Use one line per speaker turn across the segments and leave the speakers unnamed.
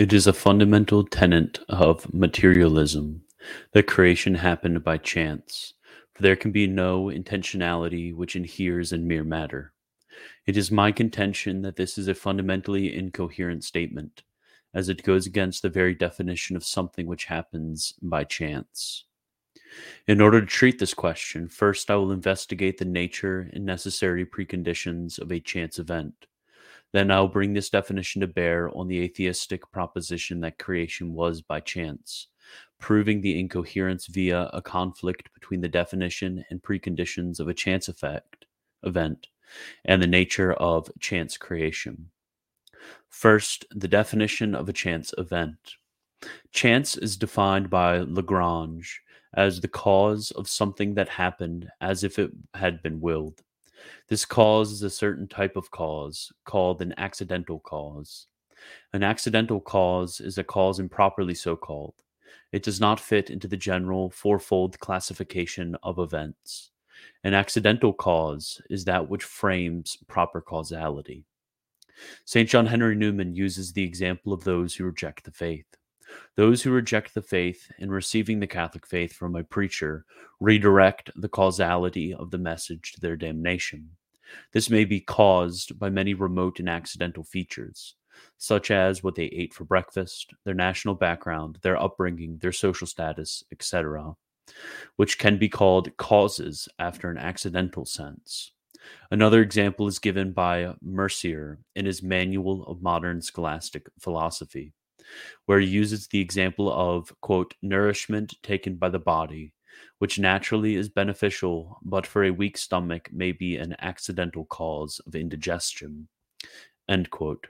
It is a fundamental tenet of materialism that creation happened by chance, for there can be no intentionality which inheres in mere matter. It is my contention that this is a fundamentally incoherent statement, as it goes against the very definition of something which happens by chance. In order to treat this question, first I will investigate the nature and necessary preconditions of a chance event. Then I'll bring this definition to bear on the atheistic proposition that creation was by chance, proving the incoherence via a conflict between the definition and preconditions of a chance effect event and the nature of chance creation. First, the definition of a chance event. Chance is defined by Lagrange as the cause of something that happened as if it had been willed. This cause is a certain type of cause called an accidental cause. An accidental cause is a cause improperly so called. It does not fit into the general fourfold classification of events. An accidental cause is that which frames proper causality. St. John Henry Newman uses the example of those who reject the faith. Those who reject the faith in receiving the Catholic faith from a preacher redirect the causality of the message to their damnation. This may be caused by many remote and accidental features, such as what they ate for breakfast, their national background, their upbringing, their social status, etc., which can be called causes after an accidental sense. Another example is given by Mercier in his Manual of Modern Scholastic Philosophy where he uses the example of, quote, nourishment taken by the body, which naturally is beneficial, but for a weak stomach may be an accidental cause of indigestion, end quote.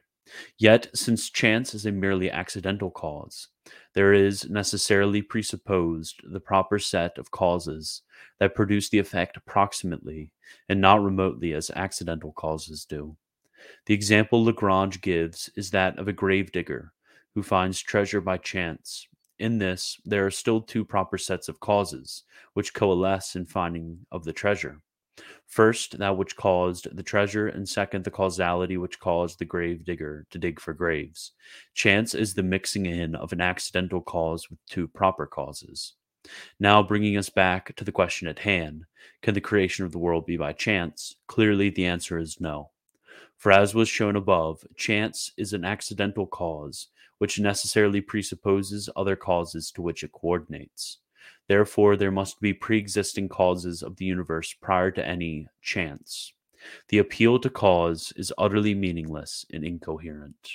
Yet, since chance is a merely accidental cause, there is necessarily presupposed the proper set of causes that produce the effect approximately and not remotely as accidental causes do. The example Lagrange gives is that of a gravedigger who finds treasure by chance. In this, there are still two proper sets of causes, which coalesce in finding of the treasure. First, that which caused the treasure, and second, the causality which caused the grave digger to dig for graves. Chance is the mixing in of an accidental cause with two proper causes. Now, bringing us back to the question at hand can the creation of the world be by chance? Clearly, the answer is no. For as was shown above, chance is an accidental cause which necessarily presupposes other causes to which it coordinates. Therefore, there must be pre existing causes of the universe prior to any chance. The appeal to cause is utterly meaningless and incoherent.